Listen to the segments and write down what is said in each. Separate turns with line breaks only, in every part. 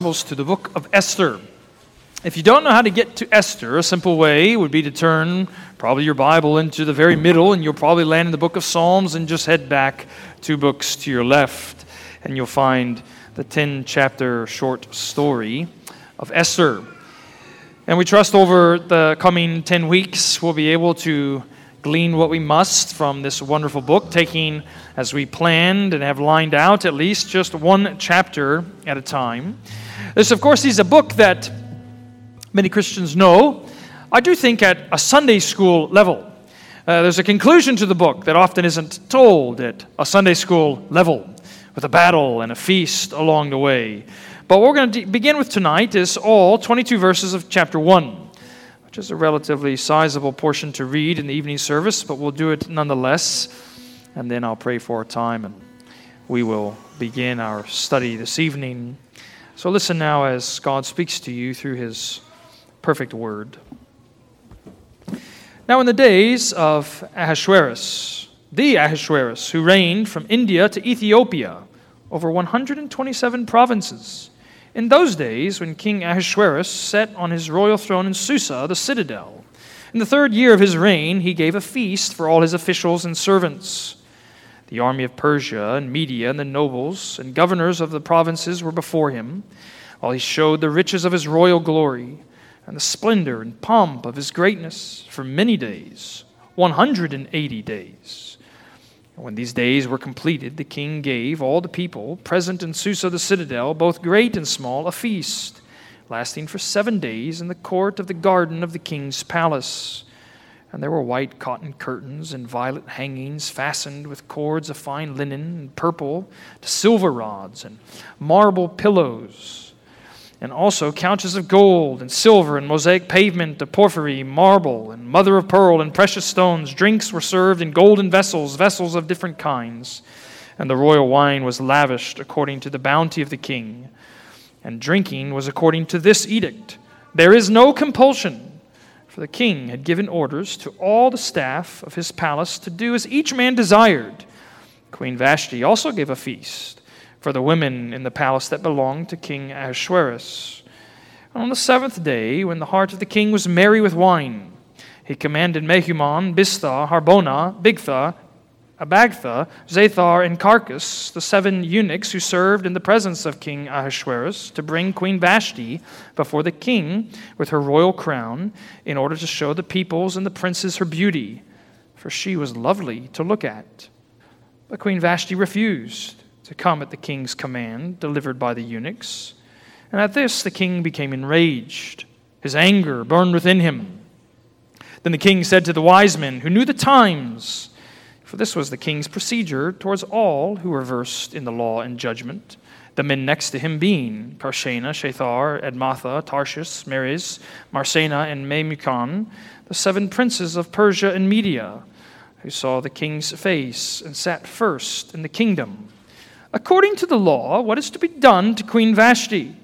to the book of Esther. If you don't know how to get to Esther, a simple way would be to turn probably your Bible into the very middle, and you'll probably land in the book of Psalms and just head back two books to your left, and you'll find the 10 chapter short story of Esther. And we trust over the coming 10 weeks we'll be able to glean what we must from this wonderful book, taking, as we planned and have lined out, at least just one chapter at a time. This, of course, is a book that many Christians know. I do think at a Sunday school level. Uh, there's a conclusion to the book that often isn't told at a Sunday school level, with a battle and a feast along the way. But what we're going to begin with tonight is all 22 verses of chapter 1 which is a relatively sizable portion to read in the evening service, but we'll do it nonetheless. And then I'll pray for a time and we will begin our study this evening. So listen now as God speaks to you through his perfect word. Now, in the days of Ahasuerus, the Ahasuerus, who reigned from India to Ethiopia over 127 provinces, in those days, when King Ahasuerus sat on his royal throne in Susa, the citadel, in the third year of his reign, he gave a feast for all his officials and servants. The army of Persia and Media and the nobles and governors of the provinces were before him, while he showed the riches of his royal glory and the splendor and pomp of his greatness for many days, 180 days. When these days were completed, the king gave all the people present in Susa the citadel, both great and small, a feast, lasting for seven days in the court of the garden of the king's palace. And there were white cotton curtains and violet hangings fastened with cords of fine linen and purple to silver rods and marble pillows and also couches of gold and silver and mosaic pavement of porphyry, marble, and mother of pearl and precious stones. Drinks were served in golden vessels, vessels of different kinds. And the royal wine was lavished according to the bounty of the king. And drinking was according to this edict There is no compulsion, for the king had given orders to all the staff of his palace to do as each man desired. Queen Vashti also gave a feast for the women in the palace that belonged to King Ahasuerus. on the seventh day, when the heart of the king was merry with wine, he commanded Mehuman, Biztha, Harbona, Bigtha, Abagtha, Zethar, and Carkas, the seven eunuchs who served in the presence of King Ahasuerus, to bring Queen Vashti before the king with her royal crown, in order to show the peoples and the princes her beauty, for she was lovely to look at. But Queen Vashti refused to come at the king's command, delivered by the eunuchs. And at this the king became enraged. His anger burned within him. Then the king said to the wise men who knew the times, for this was the king's procedure towards all who were versed in the law and judgment, the men next to him being Carshena, Shethar, Admatha, Tarshish, Meres, Marsena, and Memucan, the seven princes of Persia and Media, who saw the king's face and sat first in the kingdom. According to the law, what is to be done to Queen Vashti,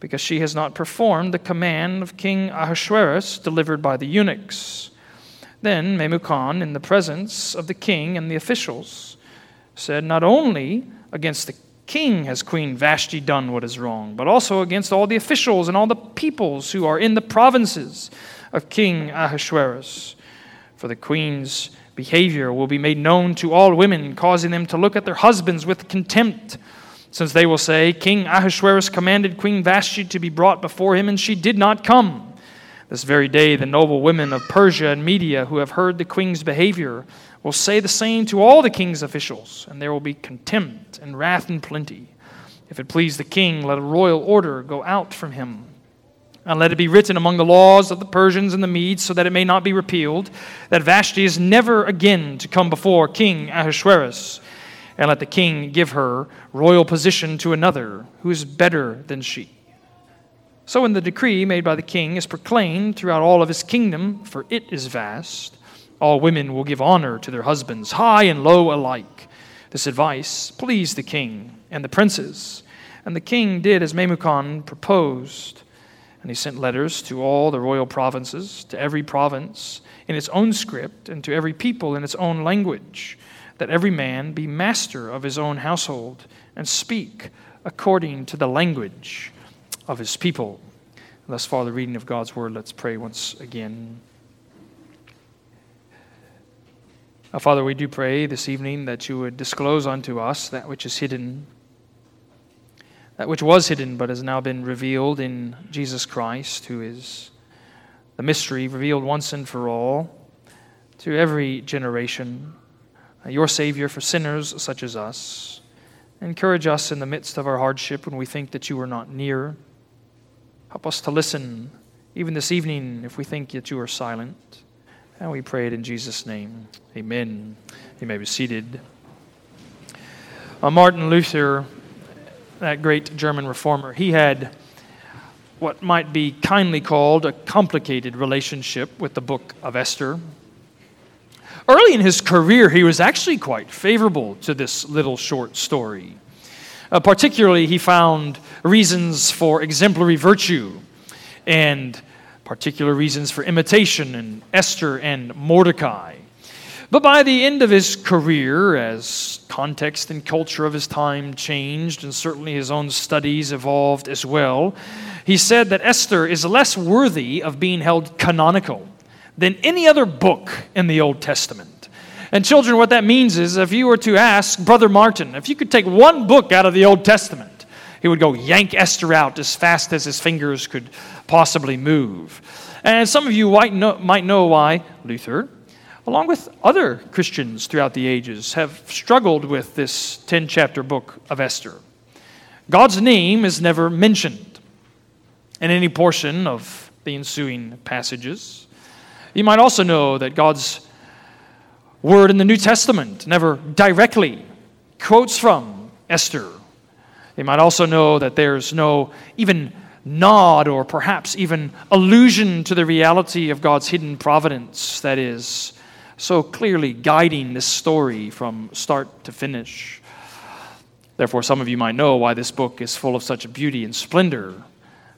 because she has not performed the command of King Ahasuerus delivered by the eunuchs. Then Memucan, in the presence of the king and the officials, said, Not only against the king has Queen Vashti done what is wrong, but also against all the officials and all the peoples who are in the provinces of King Ahasuerus. For the queen's behavior will be made known to all women, causing them to look at their husbands with contempt, since they will say, King Ahasuerus commanded Queen Vashti to be brought before him, and she did not come. This very day, the noble women of Persia and Media who have heard the queen's behavior will say the same to all the king's officials, and there will be contempt and wrath in plenty. If it please the king, let a royal order go out from him and let it be written among the laws of the Persians and the Medes, so that it may not be repealed, that Vashti is never again to come before King Ahasuerus. And let the king give her royal position to another who is better than she. So, when the decree made by the king is proclaimed throughout all of his kingdom, for it is vast, all women will give honor to their husbands, high and low alike. This advice pleased the king and the princes, and the king did as Memucan proposed. And he sent letters to all the royal provinces, to every province in its own script, and to every people in its own language, that every man be master of his own household and speak according to the language of his people. Thus far, the reading of God's word. Let's pray once again. Father, we do pray this evening that you would disclose unto us that which is hidden, that which was hidden but has now been revealed in Jesus Christ, who is the mystery revealed once and for all to every generation, uh, your Savior for sinners such as us. Encourage us in the midst of our hardship when we think that you are not near. Help us to listen, even this evening, if we think that you are silent. And we pray it in Jesus' name. Amen. You may be seated. Uh, Martin Luther, that great German reformer, he had what might be kindly called a complicated relationship with the book of Esther. Early in his career, he was actually quite favorable to this little short story. Uh, particularly, he found reasons for exemplary virtue and particular reasons for imitation in Esther and Mordecai. But by the end of his career, as context and culture of his time changed, and certainly his own studies evolved as well, he said that Esther is less worthy of being held canonical than any other book in the Old Testament. And, children, what that means is if you were to ask Brother Martin, if you could take one book out of the Old Testament, he would go yank Esther out as fast as his fingers could possibly move. And some of you might know, might know why Luther, along with other Christians throughout the ages, have struggled with this 10 chapter book of Esther. God's name is never mentioned in any portion of the ensuing passages. You might also know that God's word in the New Testament never directly quotes from Esther. You might also know that there's no even nod or perhaps even allusion to the reality of God's hidden providence that is so clearly guiding this story from start to finish. Therefore, some of you might know why this book is full of such beauty and splendor,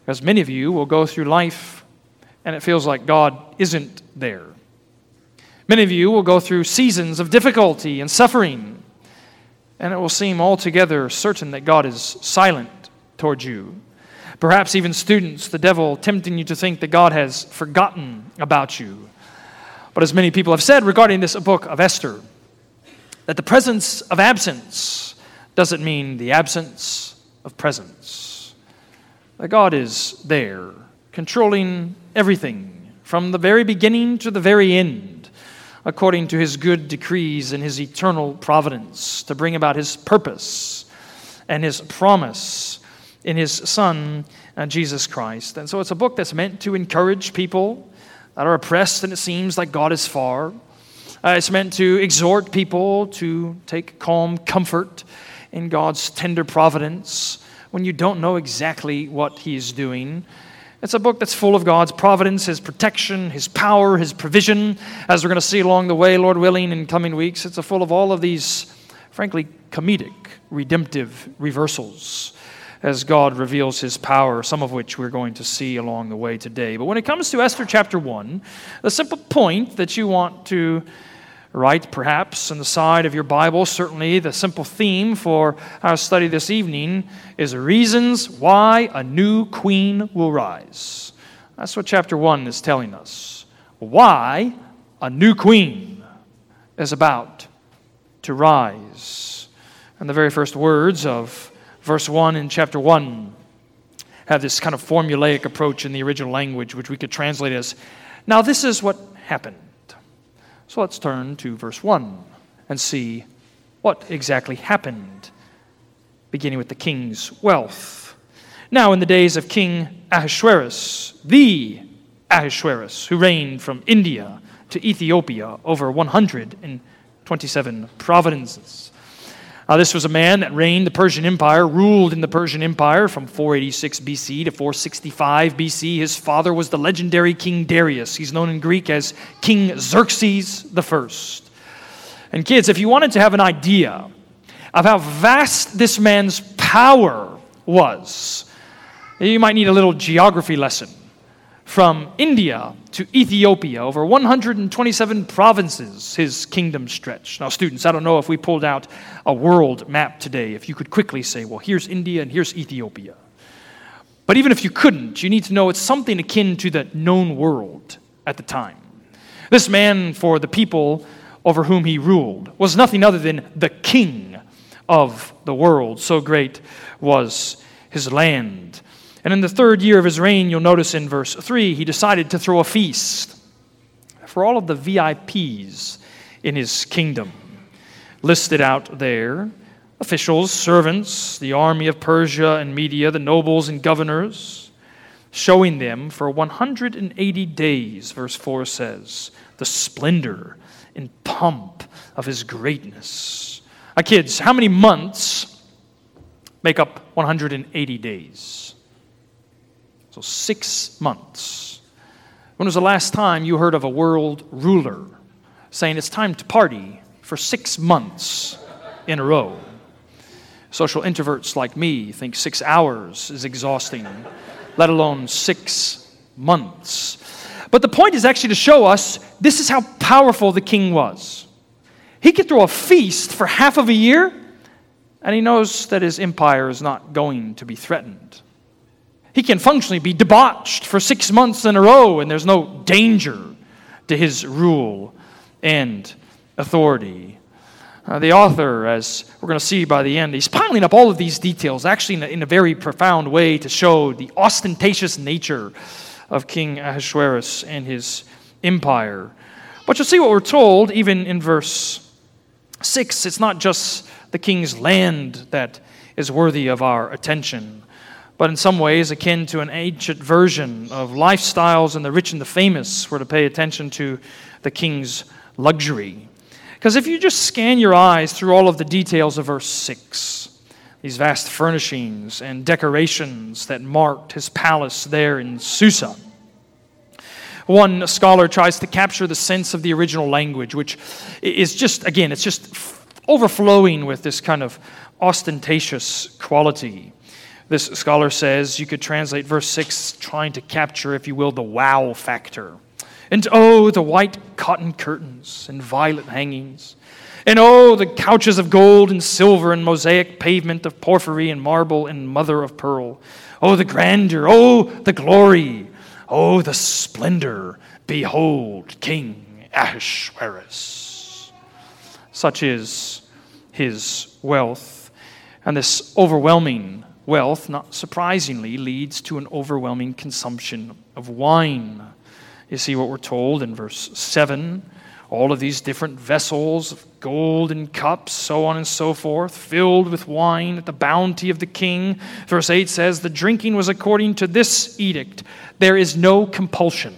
because many of you will go through life and it feels like God isn't there. Many of you will go through seasons of difficulty and suffering, and it will seem altogether certain that God is silent towards you. Perhaps even students, the devil tempting you to think that God has forgotten about you. But as many people have said regarding this book of Esther, that the presence of absence doesn't mean the absence of presence. That God is there controlling everything from the very beginning to the very end, according to his good decrees and his eternal providence, to bring about his purpose and his promise in his Son, uh, Jesus Christ. And so it's a book that's meant to encourage people that are oppressed and it seems like God is far. Uh, it's meant to exhort people to take calm comfort in God's tender providence when you don't know exactly what He is doing. It's a book that's full of God's providence, His protection, His power, His provision, as we're going to see along the way, Lord willing, in coming weeks. It's full of all of these, frankly, comedic, redemptive reversals as God reveals His power, some of which we're going to see along the way today. But when it comes to Esther chapter 1, the simple point that you want to write perhaps on the side of your Bible. Certainly, the simple theme for our study this evening is reasons why a new queen will rise. That's what chapter 1 is telling us. Why a new queen is about to rise. And the very first words of verse 1 in chapter 1 have this kind of formulaic approach in the original language, which we could translate as Now, this is what happened. So let's turn to verse 1 and see what exactly happened, beginning with the king's wealth. Now, in the days of King Ahasuerus, the Ahasuerus, who reigned from India to Ethiopia over 127 provinces, uh, this was a man that reigned the Persian Empire, ruled in the Persian Empire from 486 BC to 465 BC. His father was the legendary King Darius. He's known in Greek as King Xerxes I. And kids, if you wanted to have an idea of how vast this man's power was, you might need a little geography lesson from India to Ethiopia, over 127 provinces his kingdom stretched. Now, students, I don't know if we pulled out a world map today, if you could quickly say, well, here's India and here's Ethiopia. But even if you couldn't, you need to know it's something akin to the known world at the time. This man, for the people over whom he ruled, was nothing other than the king of the world. So great was his land. And in the third year of his reign, you'll notice in verse 3, he decided to throw a feast for all of the VIPs in his kingdom. Listed out there officials, servants, the army of Persia and Media, the nobles and governors, showing them for 180 days, verse 4 says, the splendor and pomp of his greatness. Now, kids, how many months make up 180 days? So, six months. When was the last time you heard of a world ruler saying it's time to party for six months in a row? Social introverts like me think six hours is exhausting, let alone six months. But the point is actually to show us this is how powerful the king was. He could throw a feast for half of a year, and he knows that his empire is not going to be threatened. He can functionally be debauched for six months in a row, and there's no danger to his rule and authority. Uh, the author, as we're going to see by the end, he's piling up all of these details, actually in a, in a very profound way, to show the ostentatious nature of King Ahasuerus and his empire. But you'll see what we're told, even in verse 6. It's not just the king's land that is worthy of our attention, but in some ways akin to an ancient version of lifestyles and the rich and the famous were to pay attention to the king's luxury. Because if you just scan your eyes through all of the details of verse 6, these vast furnishings and decorations that marked his palace there in Susa. One scholar tries to capture the sense of the original language, which is just, again, it's just overflowing with this kind of ostentatious quality. This scholar says you could translate verse 6 trying to capture, if you will, the wow factor. And oh, the white cotton curtains and violet hangings and oh, the couches of gold and silver and mosaic pavement of porphyry and marble and mother of pearl. Oh, the grandeur. Oh, the glory. Oh, the splendor. Behold, King Ahasuerus. Such is his wealth. And this overwhelming wealth, not surprisingly, leads to an overwhelming consumption of wine. You see what we're told in verse 7 all of these different vessels of gold and cups, so on and so forth, filled with wine at the bounty of the king. Verse 8 says, The drinking was according to this edict. There is no compulsion.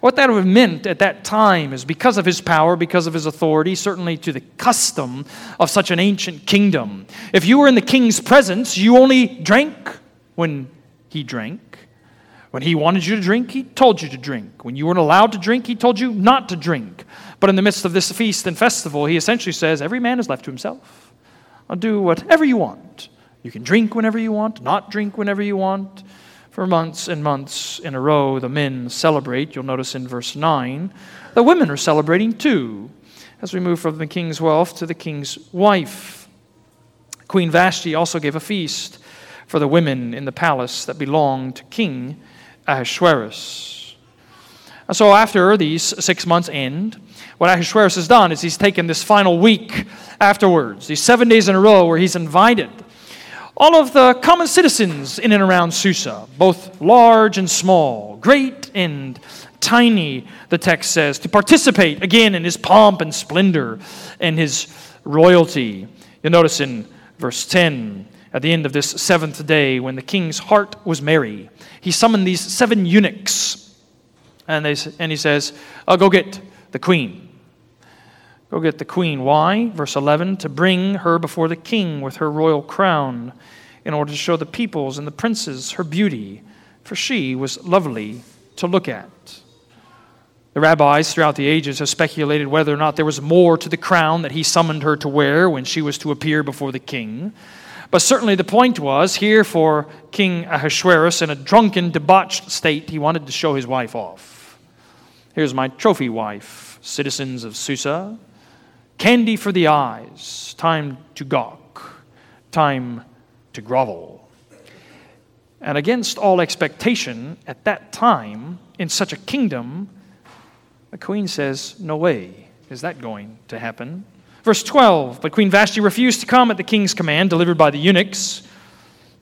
What that would have meant at that time is because of his power, because of his authority, certainly to the custom of such an ancient kingdom. If you were in the king's presence, you only drank when he drank. When he wanted you to drink, he told you to drink. When you weren't allowed to drink, he told you not to drink. But in the midst of this feast and festival, he essentially says, Every man is left to himself. I'll do whatever you want. You can drink whenever you want, not drink whenever you want. For months and months in a row, the men celebrate. You'll notice in verse 9, the women are celebrating too, as we move from the king's wealth to the king's wife. Queen Vashti also gave a feast for the women in the palace that belonged to King Ahasuerus. And so, after these six months end, what Ahasuerus has done is he's taken this final week afterwards, these seven days in a row, where he's invited all of the common citizens in and around Susa, both large and small, great and tiny, the text says, to participate again in his pomp and splendor and his royalty. You'll notice in verse 10, at the end of this seventh day, when the king's heart was merry, he summoned these seven eunuchs. And, they, and he says, I'll go get the queen. Go get the queen. Why? Verse 11 to bring her before the king with her royal crown, in order to show the peoples and the princes her beauty, for she was lovely to look at. The rabbis throughout the ages have speculated whether or not there was more to the crown that he summoned her to wear when she was to appear before the king. But certainly the point was here for King Ahasuerus, in a drunken, debauched state, he wanted to show his wife off. Here's my trophy wife, citizens of Susa, Candy for the eyes, time to gawk, time to grovel. And against all expectation, at that time, in such a kingdom, the queen says, No way is that going to happen. Verse 12 But Queen Vashti refused to come at the king's command, delivered by the eunuchs.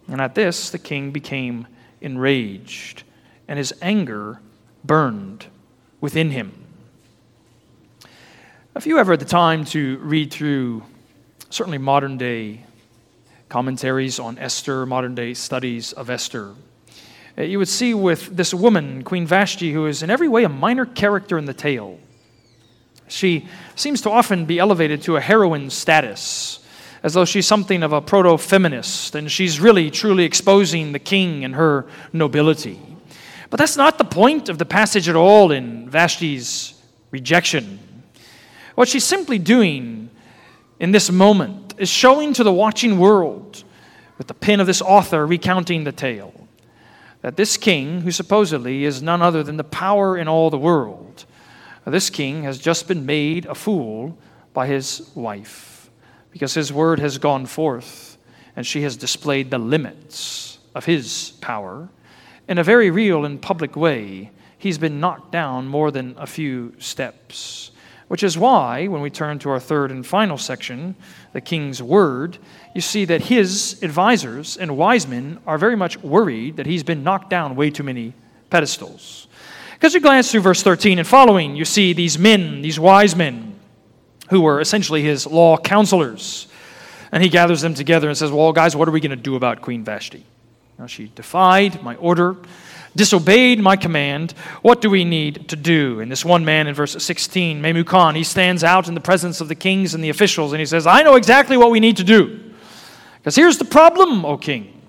And at this, the king became enraged, and his anger burned within him. If you ever had the time to read through certainly modern day commentaries on Esther, modern day studies of Esther, uh, you would see with this woman, Queen Vashti, who is in every way a minor character in the tale. She seems to often be elevated to a heroine status, as though she's something of a proto feminist, and she's really truly exposing the king and her nobility. But that's not the point of the passage at all in Vashti's rejection. What she's simply doing in this moment is showing to the watching world, with the pen of this author recounting the tale, that this king, who supposedly is none other than the power in all the world, this king has just been made a fool by his wife, because his word has gone forth, and she has displayed the limits of his power. In a very real and public way, he's been knocked down more than a few steps. Which is why, when we turn to our third and final section, the king's word, you see that his advisors and wise men are very much worried that he's been knocked down way too many pedestals. Because you glance through verse 13 and following, you see these men, these wise men, who were essentially his law counselors. And he gathers them together and says, Well, guys, what are we going to do about Queen Vashti? Now, she defied my order disobeyed my command. What do we need to do? And this one man in verse 16, Memucan, he stands out in the presence of the kings and the officials and he says, I know exactly what we need to do. Because here's the problem, O king.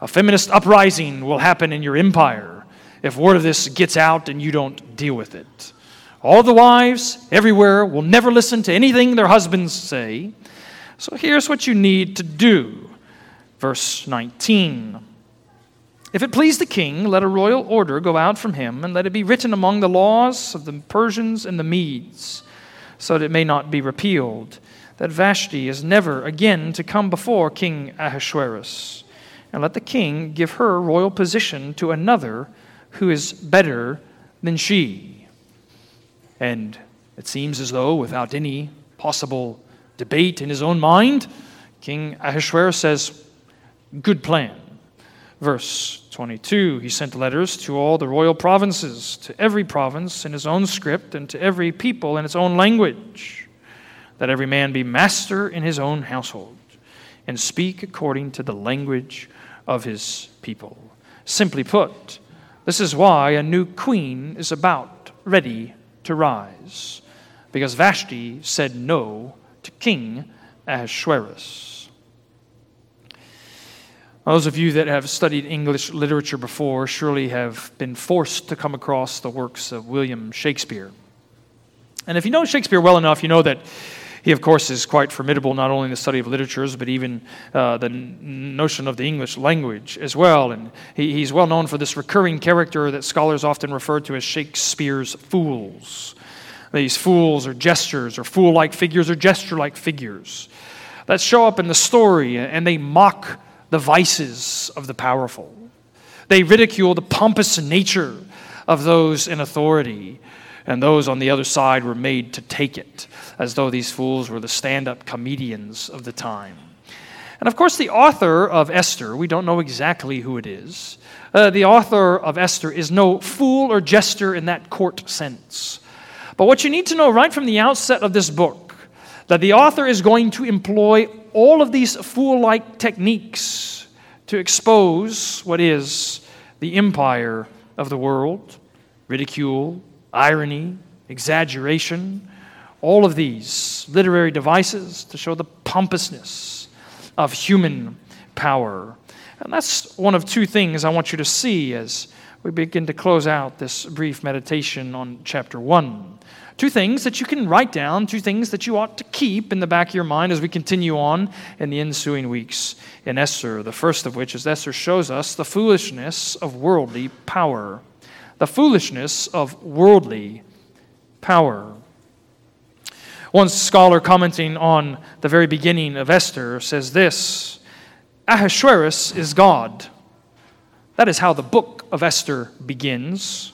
A feminist uprising will happen in your empire if word of this gets out and you don't deal with it. All the wives everywhere will never listen to anything their husbands say. So here's what you need to do. Verse 19. If it please the king, let a royal order go out from him, and let it be written among the laws of the Persians and the Medes, so that it may not be repealed, that Vashti is never again to come before King Ahasuerus. And let the king give her royal position to another who is better than she. And it seems as though, without any possible debate in his own mind, King Ahasuerus says, Good plan. Verse 22 He sent letters to all the royal provinces, to every province in his own script, and to every people in its own language, that every man be master in his own household, and speak according to the language of his people. Simply put, this is why a new queen is about ready to rise, because Vashti said no to King Ahasuerus. Those of you that have studied English literature before surely have been forced to come across the works of William Shakespeare. And if you know Shakespeare well enough, you know that he, of course, is quite formidable not only in the study of literatures, but even uh, the notion of the English language as well. And he, he's well known for this recurring character that scholars often refer to as Shakespeare's fools. These fools or gestures, or fool like figures, or gesture like figures that show up in the story and they mock the vices of the powerful. They ridicule the pompous nature of those in authority, and those on the other side were made to take it, as though these fools were the stand up comedians of the time. And of course, the author of Esther, we don't know exactly who it is. Uh, the author of Esther is no fool or jester in that court sense. But what you need to know right from the outset of this book, that the author is going to employ all of these fool like techniques to expose what is the empire of the world ridicule, irony, exaggeration, all of these literary devices to show the pompousness of human power. And that's one of two things I want you to see as we begin to close out this brief meditation on chapter 1. Two things that you can write down, two things that you ought to keep in the back of your mind as we continue on in the ensuing weeks in Esther. The first of which is Esther shows us the foolishness of worldly power. The foolishness of worldly power. One scholar commenting on the very beginning of Esther says this Ahasuerus is God. That is how the book of Esther begins.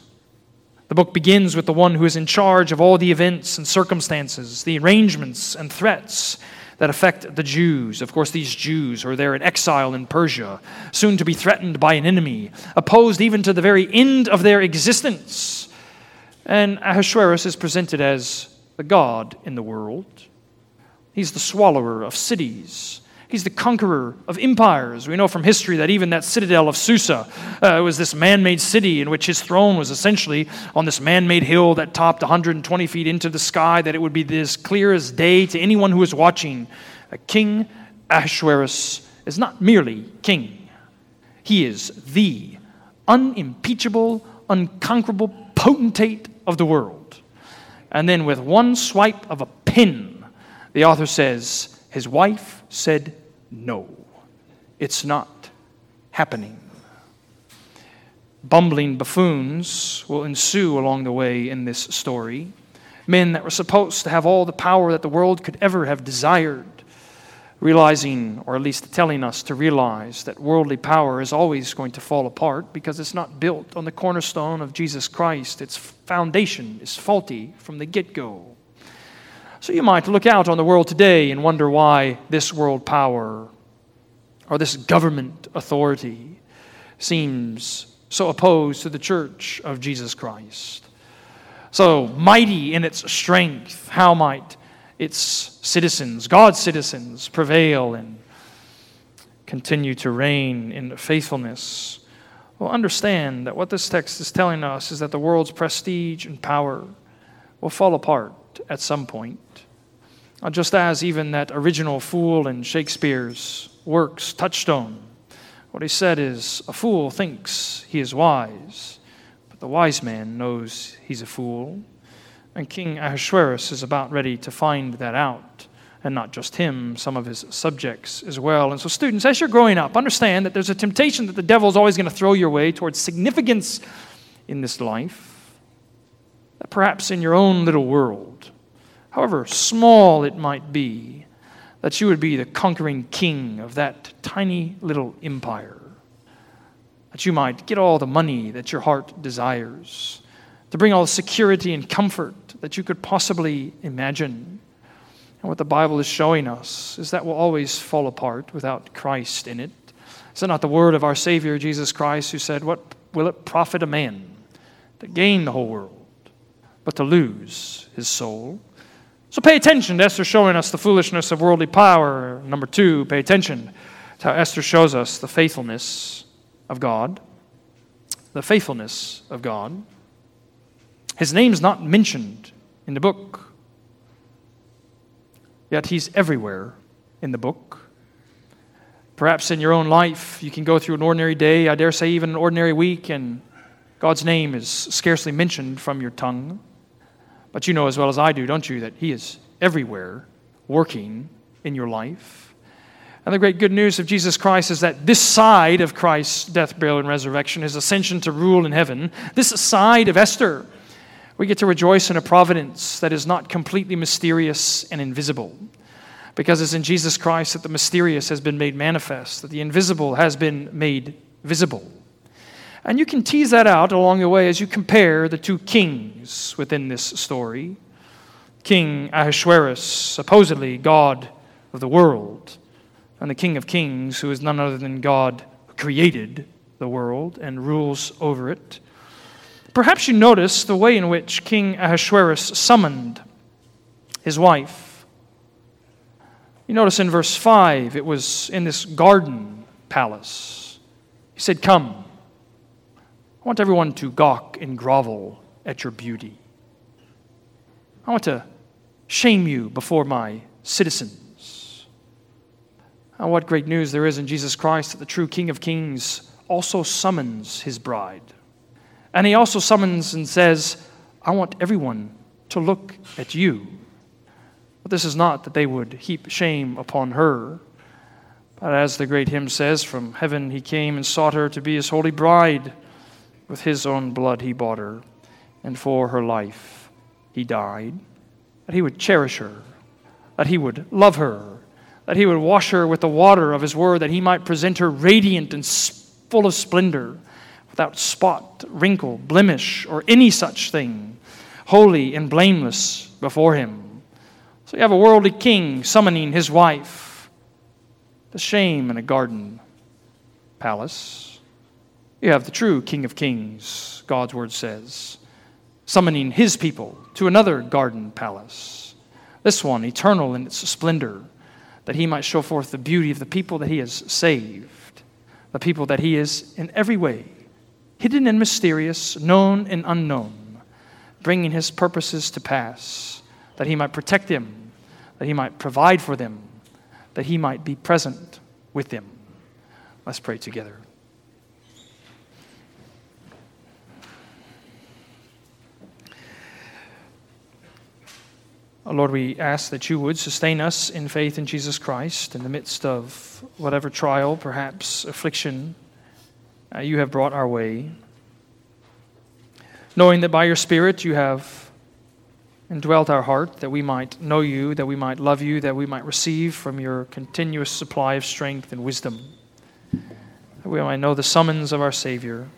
The book begins with the one who is in charge of all the events and circumstances, the arrangements and threats that affect the Jews. Of course, these Jews are there in exile in Persia, soon to be threatened by an enemy, opposed even to the very end of their existence. And Ahasuerus is presented as the God in the world. He's the swallower of cities. He's the conqueror of empires. We know from history that even that citadel of Susa uh, was this man made city in which his throne was essentially on this man made hill that topped 120 feet into the sky, that it would be as clear as day to anyone who was watching. Uh, king Ahasuerus is not merely king, he is the unimpeachable, unconquerable potentate of the world. And then, with one swipe of a pen, the author says, his wife said, No, it's not happening. Bumbling buffoons will ensue along the way in this story. Men that were supposed to have all the power that the world could ever have desired, realizing, or at least telling us to realize, that worldly power is always going to fall apart because it's not built on the cornerstone of Jesus Christ. Its foundation is faulty from the get go. So you might look out on the world today and wonder why this world power or this government authority seems so opposed to the church of Jesus Christ. So mighty in its strength, how might its citizens, God's citizens, prevail and continue to reign in faithfulness? Well, understand that what this text is telling us is that the world's prestige and power will fall apart at some point. Uh, just as even that original fool in Shakespeare's works, Touchstone, what he said is, A fool thinks he is wise, but the wise man knows he's a fool. And King Ahasuerus is about ready to find that out. And not just him, some of his subjects as well. And so, students, as you're growing up, understand that there's a temptation that the devil is always going to throw your way towards significance in this life. Perhaps in your own little world, however small it might be, that you would be the conquering king of that tiny little empire. That you might get all the money that your heart desires, to bring all the security and comfort that you could possibly imagine. And what the Bible is showing us is that will always fall apart without Christ in it. Is it not the word of our Savior Jesus Christ who said, What will it profit a man to gain the whole world, but to lose his soul? So pay attention to Esther showing us the foolishness of worldly power. Number two, pay attention to how Esther shows us the faithfulness of God. The faithfulness of God. His name's not mentioned in the book, yet he's everywhere in the book. Perhaps in your own life, you can go through an ordinary day, I dare say even an ordinary week, and God's name is scarcely mentioned from your tongue. But you know as well as I do, don't you, that He is everywhere working in your life. And the great good news of Jesus Christ is that this side of Christ's death, burial, and resurrection, his ascension to rule in heaven, this side of Esther, we get to rejoice in a providence that is not completely mysterious and invisible. Because it's in Jesus Christ that the mysterious has been made manifest, that the invisible has been made visible. And you can tease that out along the way as you compare the two kings within this story King Ahasuerus, supposedly God of the world, and the King of Kings, who is none other than God who created the world and rules over it. Perhaps you notice the way in which King Ahasuerus summoned his wife. You notice in verse 5, it was in this garden palace. He said, Come. I want everyone to gawk and grovel at your beauty. I want to shame you before my citizens. And what great news there is in Jesus Christ that the true King of Kings also summons his bride. And he also summons and says, I want everyone to look at you. But this is not that they would heap shame upon her. But as the great hymn says, from heaven he came and sought her to be his holy bride. With his own blood he bought her, and for her life he died. That he would cherish her, that he would love her, that he would wash her with the water of his word, that he might present her radiant and full of splendor, without spot, wrinkle, blemish, or any such thing, holy and blameless before him. So you have a worldly king summoning his wife to shame in a garden palace. You have the true King of Kings, God's word says, summoning his people to another garden palace. This one, eternal in its splendor, that he might show forth the beauty of the people that he has saved, the people that he is in every way hidden and mysterious, known and unknown, bringing his purposes to pass, that he might protect them, that he might provide for them, that he might be present with them. Let's pray together. Lord, we ask that you would sustain us in faith in Jesus Christ in the midst of whatever trial, perhaps affliction, uh, you have brought our way. Knowing that by your Spirit you have indwelt our heart, that we might know you, that we might love you, that we might receive from your continuous supply of strength and wisdom, that we might know the summons of our Savior,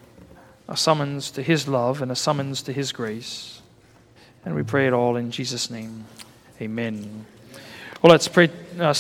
a summons to his love and a summons to his grace. And we pray it all in Jesus' name. Amen. Well, let's pray. Uh,